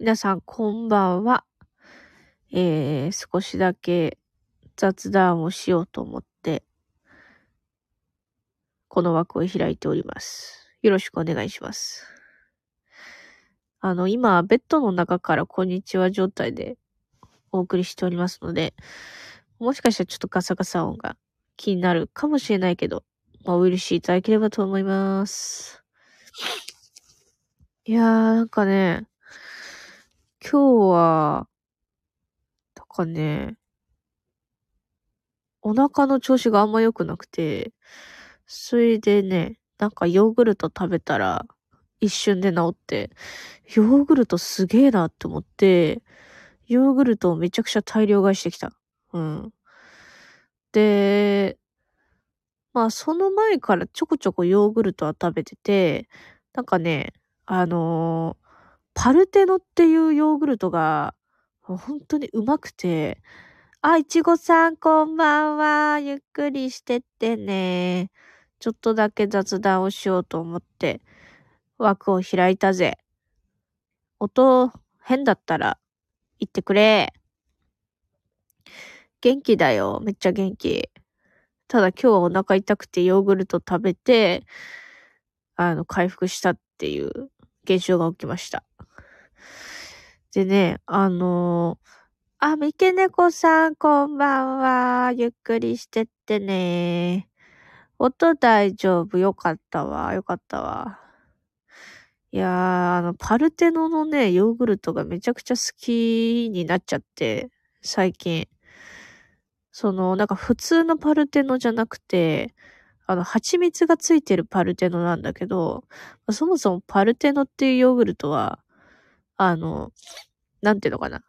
皆さんこんばんは。えー、少しだけ雑談をしようと思って、この枠を開いております。よろしくお願いします。あの、今、ベッドの中からこんにちは状態でお送りしておりますので、もしかしたらちょっとガサガサ音が気になるかもしれないけど、ま、お許しいただければと思います。いやー、なんかね、今日は、なんかね、お腹の調子があんま良くなくて、それでね、なんかヨーグルト食べたら、一瞬で治って、ヨーグルトすげえなって思って、ヨーグルトをめちゃくちゃ大量買いしてきた。うん。で、まあその前からちょこちょこヨーグルトは食べてて、なんかね、あのパルテノっていうヨーグルトが、本当にうまくて、あ、いちごさんこんばんは。ゆっくりしてってね。ちょっとだけ雑談をしようと思って、枠を開いたぜ。音変だったら言ってくれ。元気だよ。めっちゃ元気。ただ今日はお腹痛くてヨーグルト食べて、あの、回復したっていう現象が起きました。でね、あのーあ、三毛猫さん、こんばんは。ゆっくりしてってね。音大丈夫？よかったわ。よかったわ。いやー、あの、パルテノのね、ヨーグルトがめちゃくちゃ好きになっちゃって、最近。その、なんか普通のパルテノじゃなくて、あの、蜂蜜がついてるパルテノなんだけど、そもそもパルテノっていうヨーグルトは、あの、なんていうのかな。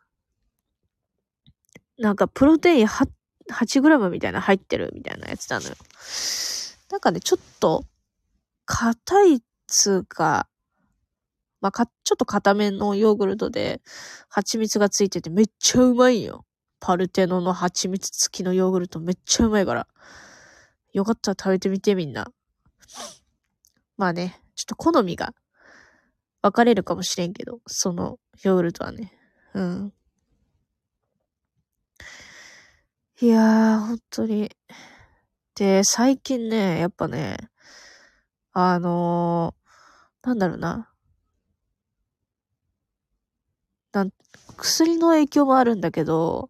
なんかプロテイン 8, 8g みたいな入ってるみたいなやつなのよ。なんかね、ちょっと、硬いつうか、まあ、か、ちょっと硬めのヨーグルトで、蜂蜜がついててめっちゃうまいよ。パルテノの蜂蜜付きのヨーグルトめっちゃうまいから。よかったら食べてみてみんな。まあね、ちょっと好みが分かれるかもしれんけど、そのヨーグルトはね。うん。いやー、本当に。で、最近ね、やっぱね、あのー、なんだろうな。なん、薬の影響もあるんだけど、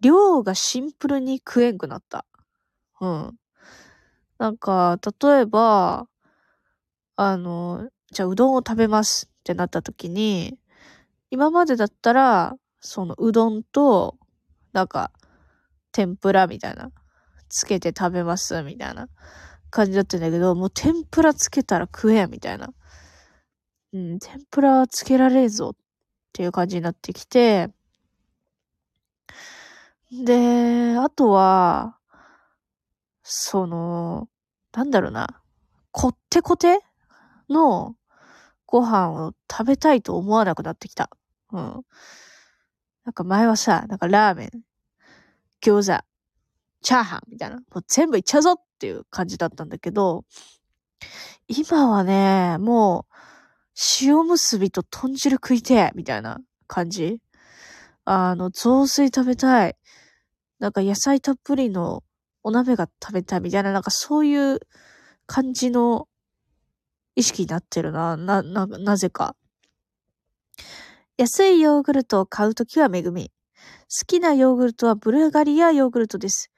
量がシンプルに食えんくなった。うん。なんか、例えば、あの、じゃあうどんを食べますってなった時に、今までだったら、そのうどんと、なんか、天ぷらみたいな、つけて食べますみたいな感じだったんだけど、もう天ぷらつけたら食えみたいな。うん、天ぷらつけられんぞっていう感じになってきて、で、あとは、その、なんだろうな、こってこてのご飯を食べたいと思わなくなってきた。うん。なんか前はさ、なんかラーメン、餃子、チャーハンみたいな、もう全部いっちゃうぞっていう感じだったんだけど、今はね、もう、塩結びと豚汁食いてえみたいな感じ。あの、雑炊食べたい。なんか野菜たっぷりのお鍋が食べたいみたいな、なんかそういう感じの意識になってるな、な、な、なぜか。安いヨーグルトを買うときはめぐみ。好きなヨーグルトはブルガリアヨーグルトです。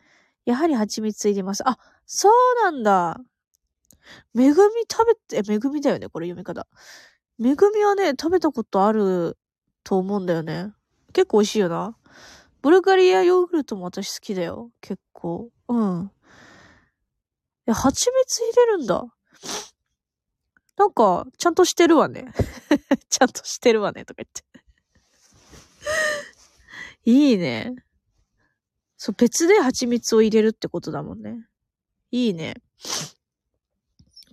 やはり蜂蜜入れます。あ、そうなんだ。めぐみ食べて、え、めぐみだよね、これ読み方。めぐみはね、食べたことあると思うんだよね。結構美味しいよな。ブルガリアヨーグルトも私好きだよ。結構。うん。え、蜂蜜入れるんだ。なんか、ちゃんとしてるわね。ちゃんとしてるわね、とか言って。いいね。そう、別で蜂蜜を入れるってことだもんね。いいね。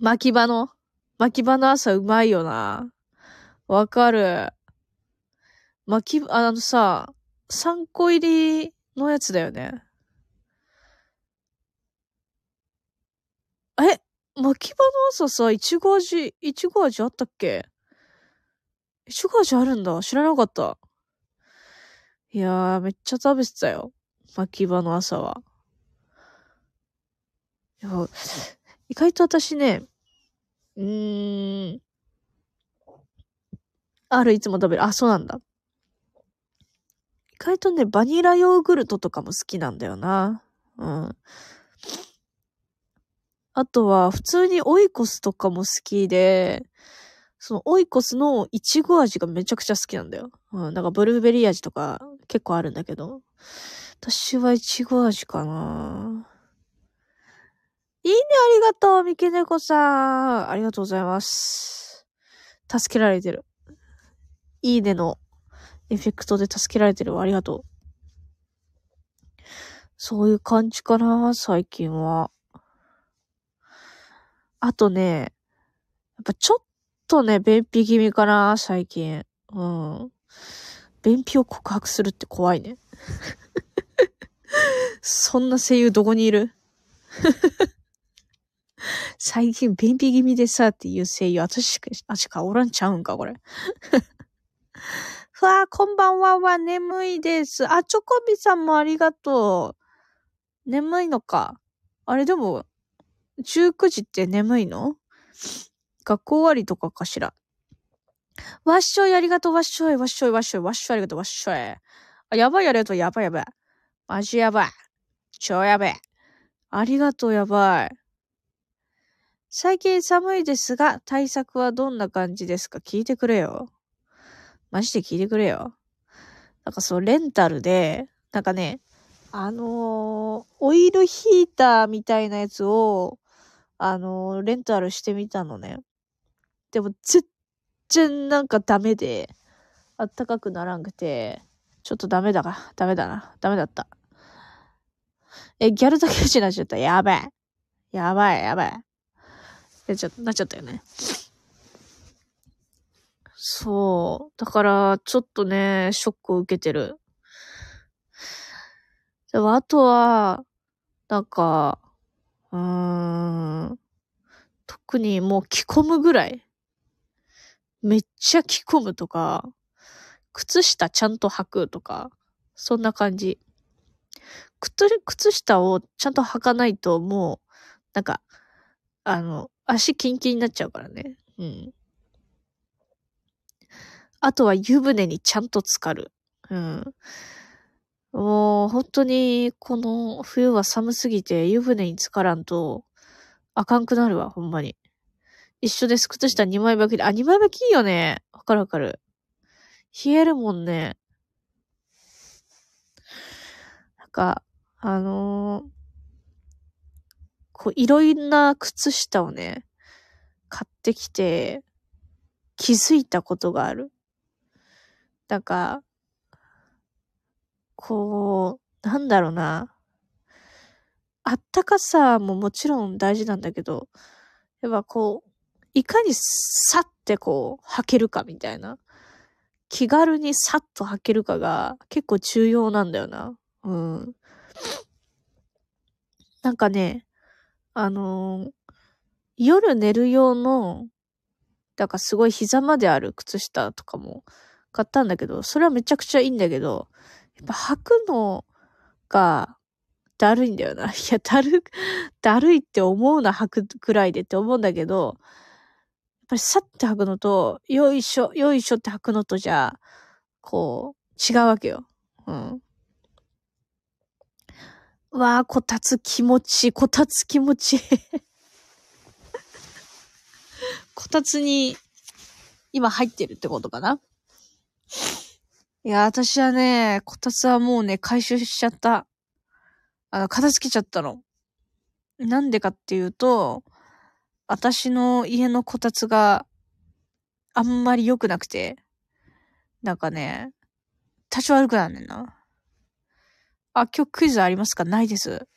巻き場の、巻き場の朝うまいよな。わかる。巻き、あのさ、3個入りのやつだよね。え？巻き場の朝さ、いちご味、いちご味あったっけ？いちご味あるんだ。知らなかった。いやー、めっちゃ食べてたよ。巻き場の朝は。いや、意外と私ね、うーん、あるいつも食べる。あ、そうなんだ。意外とね、バニラヨーグルトとかも好きなんだよな。うん。あとは、普通にオイコスとかも好きで、そのオイコスのイチゴ味がめちゃくちゃ好きなんだよ。うん。なんかブルーベリー味とか結構あるんだけど。私はイチゴ味かないいね、ありがとう、三毛猫さん。ありがとうございます。助けられてる。いいねのエフェクトで助けられてるわ。ありがとう。そういう感じかな、最近は。あとね、やっぱちょっとね、便秘気味かな、最近。うん。便秘を告白するって怖いね。そんな声優どこにいる？最近便秘気味でさっていう声優、私しか、あしかおらんちゃうんか、これ。ふわ、こんばんはは眠いです。あ、チョコビさんもありがとう。眠いのか。あれでも、19時って眠いの？学校終わりとかかしら？わっしょいありがとう、わっしょい、わっしょい、わっしょい、わっしょいありがとう、わっしょい。あ、やばいありがとう、やばいやばい。マジやばい。超やばい。ありがとう、やばい。最近寒いですが、対策はどんな感じですか？聞いてくれよ。マジで聞いてくれよ。なんかそう、レンタルで、なんかね、あのーオイルヒーターみたいなやつを、あのレンタルしてみたのね。でも、全然なんかダメで、あったかくならんくて、ちょっとダメだか、ダメだな、ダメだった。え、ギャルだけになっちゃった。やばい。やばい、やばい。やっちゃ、なっちゃったよね。そう。だから、ちょっとね、ショックを受けてる。でも、あとは、なんか、うん、特にもう着込むぐらい。めっちゃ着込むとか、靴下ちゃんと履くとか、そんな感じ。靴、靴下をちゃんと履かないともう、なんか、あの、足キンキンになっちゃうからね。うん。あとは湯船にちゃんと浸かる。うん。もう、本当に、この冬は寒すぎて湯船に浸からんと、あかんくなるわ、ほんまに。一緒です。靴下2枚履きで。あ、2枚履きいいよね。わかるわかる。冷えるもんね。なんか、あのーこう、いろんな靴下をね、買ってきて、気づいたことがある。なんか、こう、なんだろうな。あったかさももちろん大事なんだけど、やっぱこう、いかにさってこう、履けるかみたいな。気軽にさっと履けるかが結構重要なんだよな。うん。なんかね、あのー夜寝る用の、だからすごい膝まである靴下とかも買ったんだけど、それはめちゃくちゃいいんだけど、やっぱ履くのがだるいんだよな。いや、だる、だるいって思うな、履くくらいでって思うんだけど、やっぱりさって履くのと、よいしょ、よいしょって履くのとじゃ、こう、違うわけよ。うん。わあ、こたつ気持ちいい。こたつ気持ちいい。こたつに今入ってるってことかないや、私はね、こたつはもうね、回収しちゃった。あの、片付けちゃったの。なんでかっていうと、私の家のこたつがあんまり良くなくて、なんかね、立ち悪くなんねんな。あ、今日クイズありますか？ないです。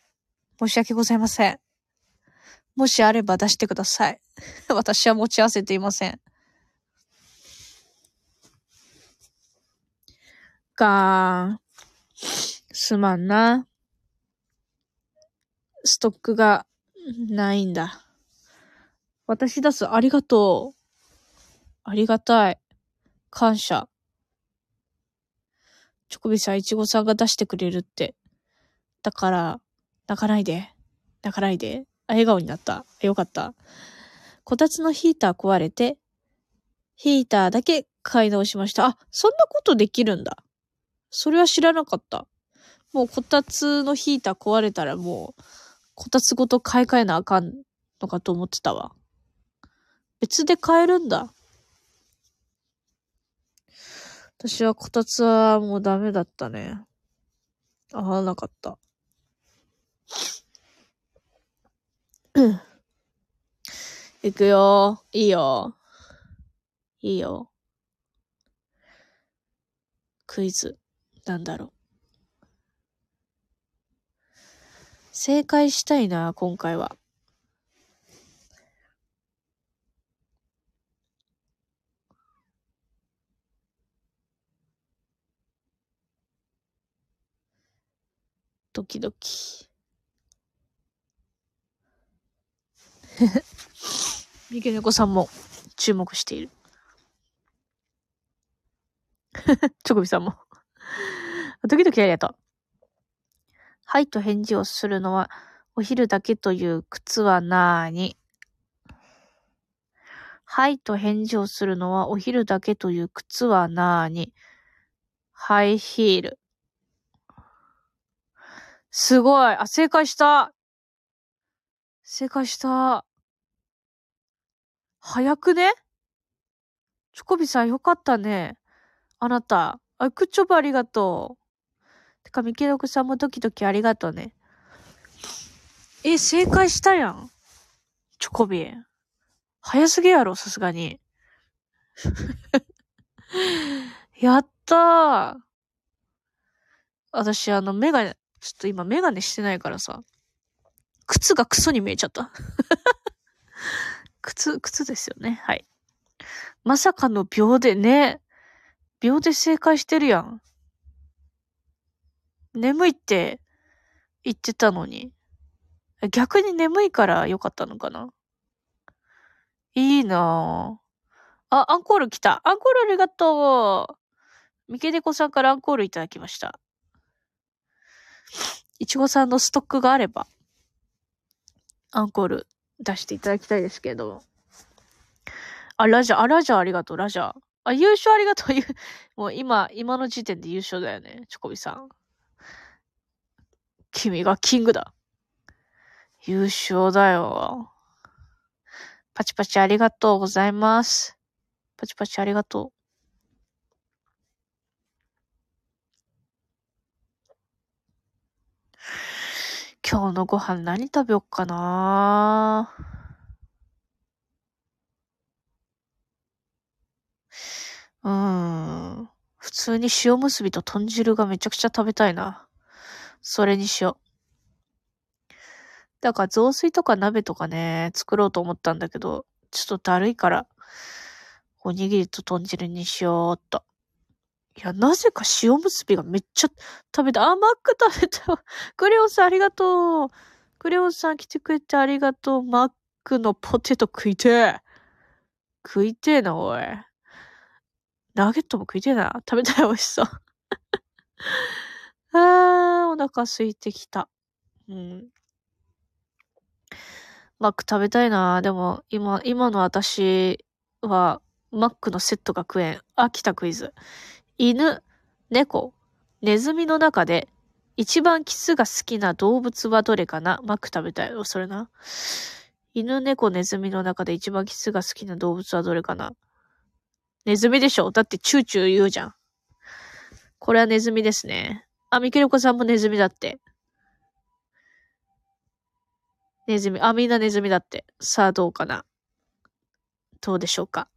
申し訳ございません。もしあれば出してください。私は持ち合わせていません。かすまんな。ストックがないんだ。私出す。ありがとう。ありがたい。感謝。チョコビさん、いちごさんが出してくれるって。だから、泣かないで。泣かないで。あ、笑顔になった。よかった。こたつのヒーター壊れて、ヒーターだけ買い直しました。あ、そんなことできるんだ。それは知らなかった。もうこたつのヒーター壊れたらもう、こたつごと買い替えなあかんのかと思ってたわ。別で買えるんだ。私はこたつはもうダメだったね。合わなかった。う ん行くよ。いいよ。いいよ。クイズ。なんだろう。正解したいな、今回は。ドキドキ。三毛猫さんも注目している。チョコビさんも。ドキドキありがとう。はいと返事をするのは、お昼だけという靴はなーにはいと返事をするのは、お昼だけという靴はなーにハイヒール。すごいあ、正解した正解した。早くね？チョコビさんよかったね。あなた。あ、グッチョブありがとう。てか、ミケロクさんもドキドキありがとうね。え、正解したやん。チョコビ。早すぎやろ、さすがに。やったー。私、あの、メガネ、ちょっと今メガネしてないからさ。靴がクソに見えちゃった。靴、靴ですよね。はい。まさかの秒でね。秒で正解してるやん。眠いって言ってたのに。逆に眠いから良かったのかないいなぁ。あ、アンコール来た。アンコールありがとう。ミケデコさんからアンコールいただきました。いちごさんのストックがあれば、アンコール出していただきたいですけど。あ、ラジャー、あ、ラジャーありがとう、ラジャー。あ、優勝ありがとう。ゆ もう今、今の時点で優勝だよね、チョコビさん。君がキングだ。優勝だよ。パチパチありがとうございます。パチパチありがとう。今日のご飯何食べよっかなうん。普通に塩結びと豚汁がめちゃくちゃ食べたいな。それにしよう。だから雑炊とか鍋とかね、作ろうと思ったんだけど、ちょっとだるいから、おにぎりと豚汁にしようっと。いや、なぜか塩結びがめっちゃ食べた。あ、マック食べた。クレオンさんありがとう。クレオンさん来てくれてありがとう。マックのポテト食いてえ。食いてえな、おい。ナゲットも食いてえな。食べたい、美味しそう。あー、お腹空いてきた。うん。マック食べたいな。でも、今、今の私は、マックのセットが食えん。あ、来たクイズ。犬、猫、ネズミの中で、一番キスが好きな動物はどれかなマック食べたい、それな。犬、猫、ネズミの中で一番キスが好きな動物はどれかなネズミでしょ？だってチューチュー言うじゃん。これはネズミですね。あ、ミケルコさんもネズミだって。ネズミ。あ、みんなネズミだって。さあ、どうかな？どうでしょうか？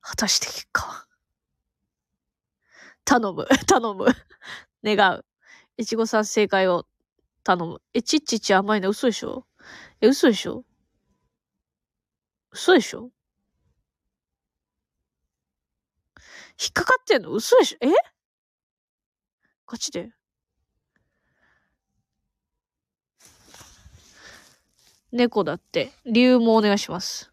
果たして結果は？頼む。頼む。願う。いちごさん正解を頼む。え、ちっちち甘いの嘘でしょ？え、嘘でしょ？嘘でしょ？引っかかってんの？嘘でしょ？え？ガチで？猫だって。理由もお願いします。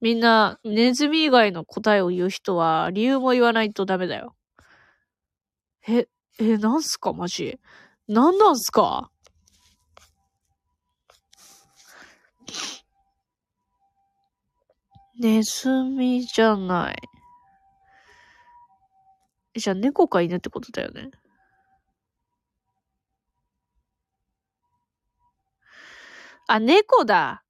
みんな、ネズミ以外の答えを言う人は、理由も言わないとダメだよ。え、え、なんすか？マジ？なんなんすか？ネズミじゃない。じゃあ猫か犬ってことだよね。あ、猫だ。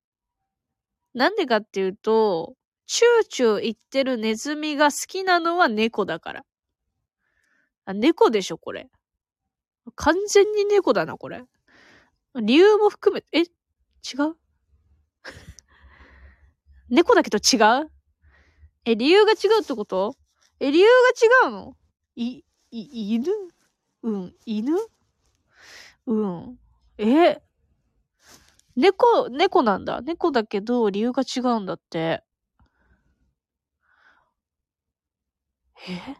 なんでかっていうと、チューチュー言ってるネズミが好きなのは猫だから。あ、猫でしょ、これ。完全に猫だな、これ。理由も含め、え違う？猫だけど違う？え、理由が違うってこと？え、理由が違うの？い、い、犬？うん、犬？うん。え？猫、猫なんだ。猫だけど、理由が違うんだって。え？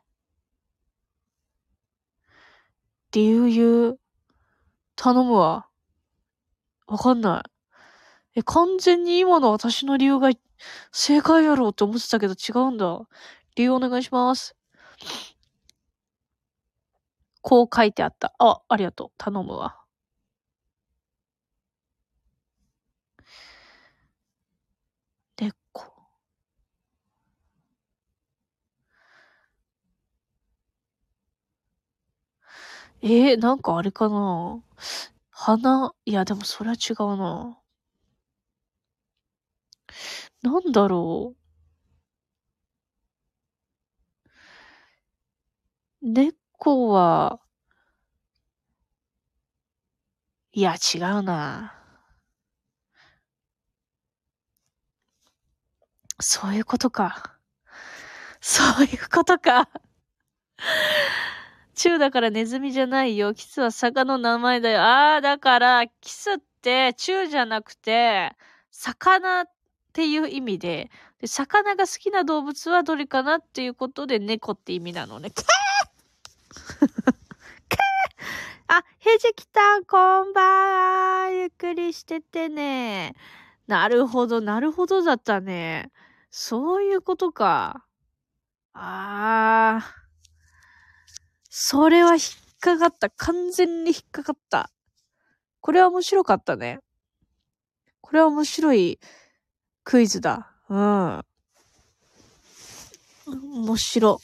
理由言う？頼むわ。わかんない。え、完全に今の私の理由が正解やろうって思ってたけど違うんだ。理由お願いします。こう書いてあった。あ、ありがとう。頼むわ。でこえー、なんかあれかな花、いや、でもそれは違うな。なんだろう。猫は、いや、違うな。そういうことか。そういうことか。チューだからネズミじゃないよ。キスは坂の名前だよ。ああ、だから、キスってチューじゃなくて、魚っっていう意味で、で魚が好きな動物はどれかなっていうことで猫って意味なのね。けーあ、ひじきたん、こんばんは。ゆっくりしててね。なるほど、なるほどだったね。そういうことか。ああ。それは引っかかった。完全に引っかかった。これは面白かったね。これは面白いクイズだ。うん。面白。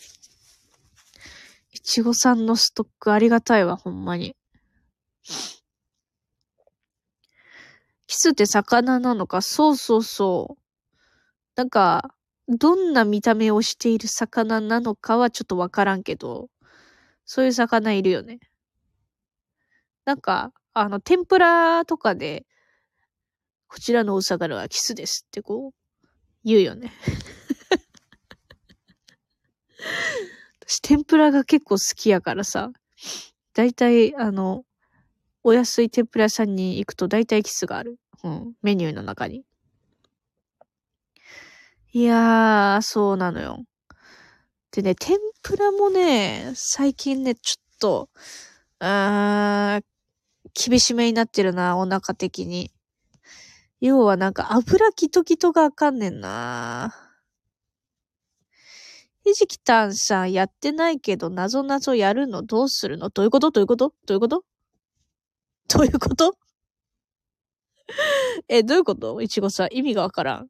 いちごさんのストックありがたいわ、ほんまに。キスって魚なのか？そうそうそう。なんか、どんな見た目をしている魚なのかはちょっとわからんけど、そういう魚いるよね。なんか、あの、天ぷらとかで、こちらのお魚はキスですってこう、言うよね。私、天ぷらが結構好きやからさ、だいたい、あの、お安い天ぷら屋さんに行くとだいたいキスがある。うん、メニューの中に。いやー、そうなのよ。でね、天ぷらもね、最近ね、ちょっと、あー、厳しめになってるな、お腹的に。要はなんか油ギトギトがあかんねんな。ひじきたんさんやってないけど、なぞなぞやるのどうするの？どういうこと？どういうこと？どういうこと？どういうこと？え、どういうこと？いちごさん、意味がわからん。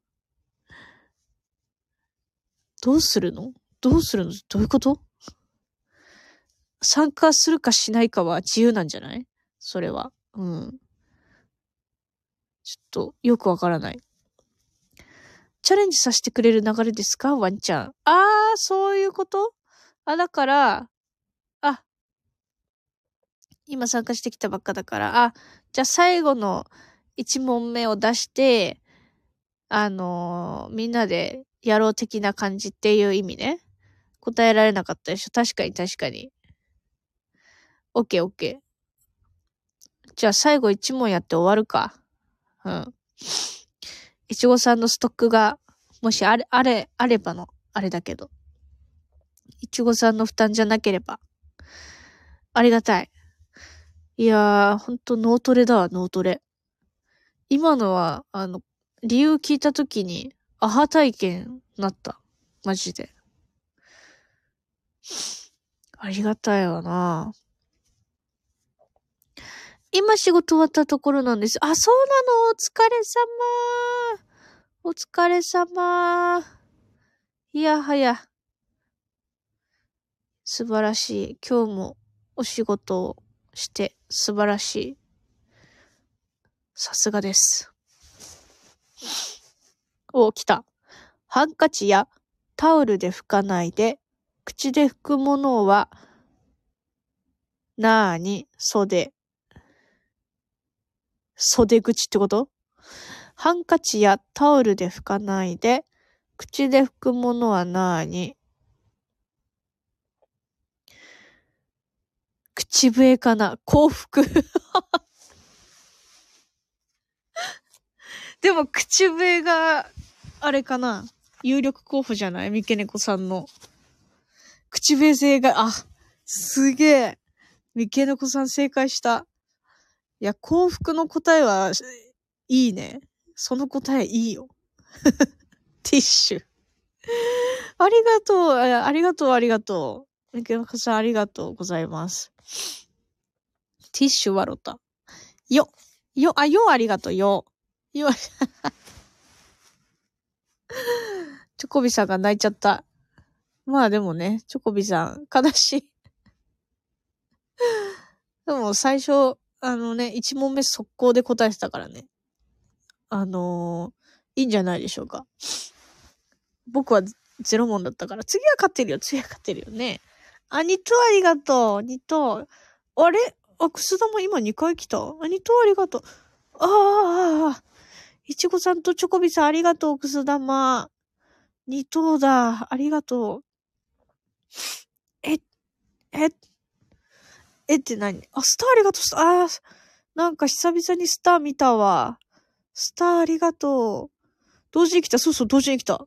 どうするの？どうするの？どういうこと？参加するかしないかは自由なんじゃない？それは。うん。ちょっと、よくわからない。チャレンジさせてくれる流れですか？ワンちゃん。あー、そういうこと？あ、だから、あ、今参加してきたばっかだから、あ、じゃあ最後の1問目を出して、あのー、みんなでやろう的な感じっていう意味ね。答えられなかったでしょ？確かに確かに。オッケーオッケー。じゃあ最後一問やって終わるか。うん。いちごさんのストックが、もしあれ、あれ、あればの、あれだけど。いちごさんの負担じゃなければ。ありがたい。いやー、ほんと脳トレだわ、脳トレ。今のは、あの、理由聞いたときに、アハ体験なった。マジで。ありがたいわな。今仕事終わったところなんです。あ、そうなのお疲れ様お疲れ様いやはや。素晴らしい。今日もお仕事をして素晴らしい。さすがです。お、来た。ハンカチやタオルで拭かないで、口で拭くものは、なーに、袖。袖口ってこと？ハンカチやタオルで拭かないで、口で拭くものはなーに口笛かな？幸福 でも、口笛が、あれかな？有力候補じゃない？三毛猫さんの。口笛性が、あ、すげえ。三毛猫さん正解した。いや、幸福の答えは、いいね。その答えいいよ。ティッシュ。ありがとう、ありがとう、ありがとう。三毛猫さんありがとうございます。ティッシュわろた。よ、よ、あ、よありがとう、よ。よ、チョコビさんが泣いちゃった。まあでもね、チョコビさん、悲しい。でも最初、あのね、一問目速攻で答えてたからね。あのー、いいんじゃないでしょうか。僕はゼロ問だったから、次は勝ってるよ、次は勝ってるよね。あ、ニトありがとう、ニト。あれ？あ、くす玉今2回来た？あ、ニトありがとう。ああ、いちごさんとチョコビさんありがとう、くす玉。二等だ。ありがとう。え、え、えって何？あ、スターありがとう。あなんか久々にスター見たわ。スターありがとう。同時に来た。そうそう、同時に来た。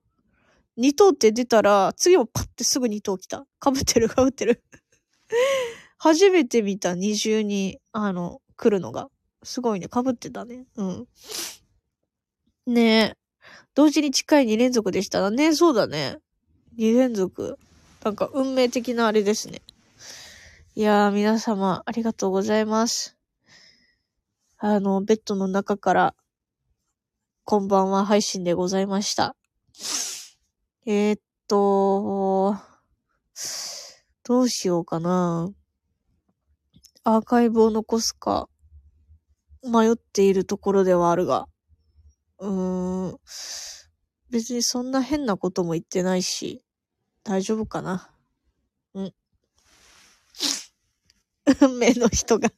二等って出たら、次もパッてすぐ二等来た。かぶってる、かぶってる。初めて見た二重に、あの、来るのが。すごいね。かぶってたね。うん。ねえ。同時に近い2連続でしたね。そうだね。2連続。なんか運命的なあれですね。いやー、皆様、ありがとうございます。あの、ベッドの中から、こんばんは配信でございました。えー、っと、どうしようかな。アーカイブを残すか、迷っているところではあるが、うーん、別にそんな変なことも言ってないし、大丈夫かな。うん。運命の人が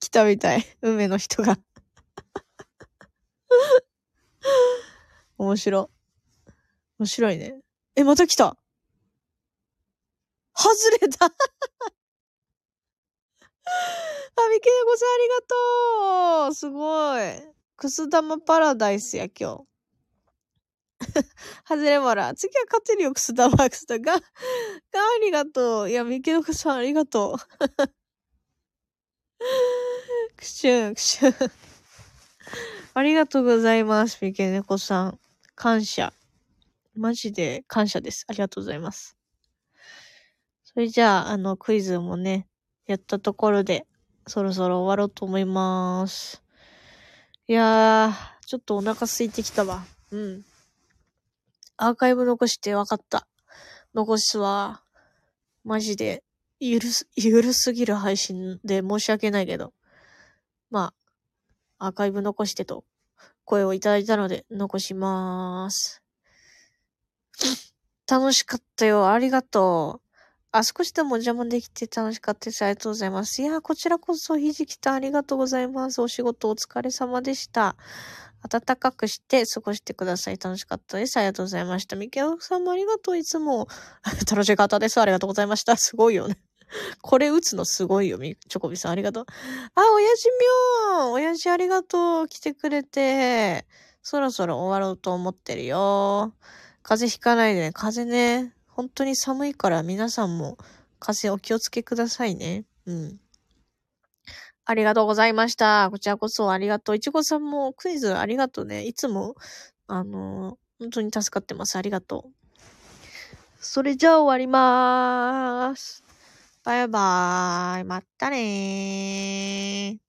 来たみたい。運命の人が面白。面白いね。え、また来た外れたあ、みけねこさんありがとうすごい。くす玉パラダイスや、今日。はずれまら。次は勝てるよ、くす玉、くす玉が。が、ありがとう。いや、みけのこさん、ありがとう。くしゅん、くしゅん。ありがとうございます、みけねこさん。感謝。マジで感謝です。ありがとうございます。それじゃあ、あの、クイズもね、やったところで、そろそろ終わろうと思います。いやー、ちょっとお腹空いてきたわ。うん。アーカイブ残して分かった。残すわ。マジで、ゆるす、ゆるすぎる配信で申し訳ないけど。まあ、アーカイブ残してと、声をいただいたので、残しまーす。楽しかったよ。ありがとう。あ、少しでもお邪魔できて楽しかったです。ありがとうございます。いや、こちらこそひじきたんありがとうございます。お仕事お疲れ様でした。暖かくして過ごしてください。楽しかったです。ありがとうございました。みきおさんもありがとう。いつも 楽しかったです。ありがとうございました。すごいよね。これ打つのすごいよ、み、チョコビさん。ありがとう。あ、親父みょん親父ありがとう。来てくれて。そろそろ終わろうと思ってるよ。風邪ひかないでね。風邪ね。本当に寒いから皆さんも風邪お気をつけくださいね。うん。ありがとうございました。こちらこそありがとう。いちごさんもクイズありがとうね。いつも、あの、本当に助かってます。ありがとう。それじゃあ終わりまーす。バイバーイ。またねー。